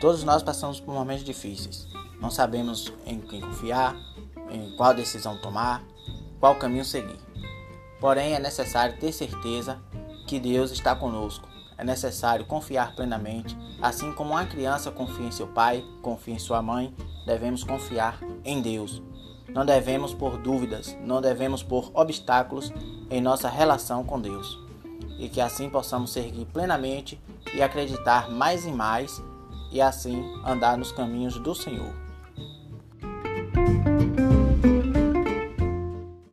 Todos nós passamos por momentos difíceis. Não sabemos em quem confiar, em qual decisão tomar, qual caminho seguir. Porém, é necessário ter certeza que Deus está conosco. É necessário confiar plenamente, assim como uma criança confia em seu pai, confia em sua mãe, devemos confiar em Deus. Não devemos pôr dúvidas, não devemos pôr obstáculos em nossa relação com Deus. E que assim possamos seguir plenamente e acreditar mais e mais e assim andar nos caminhos do Senhor.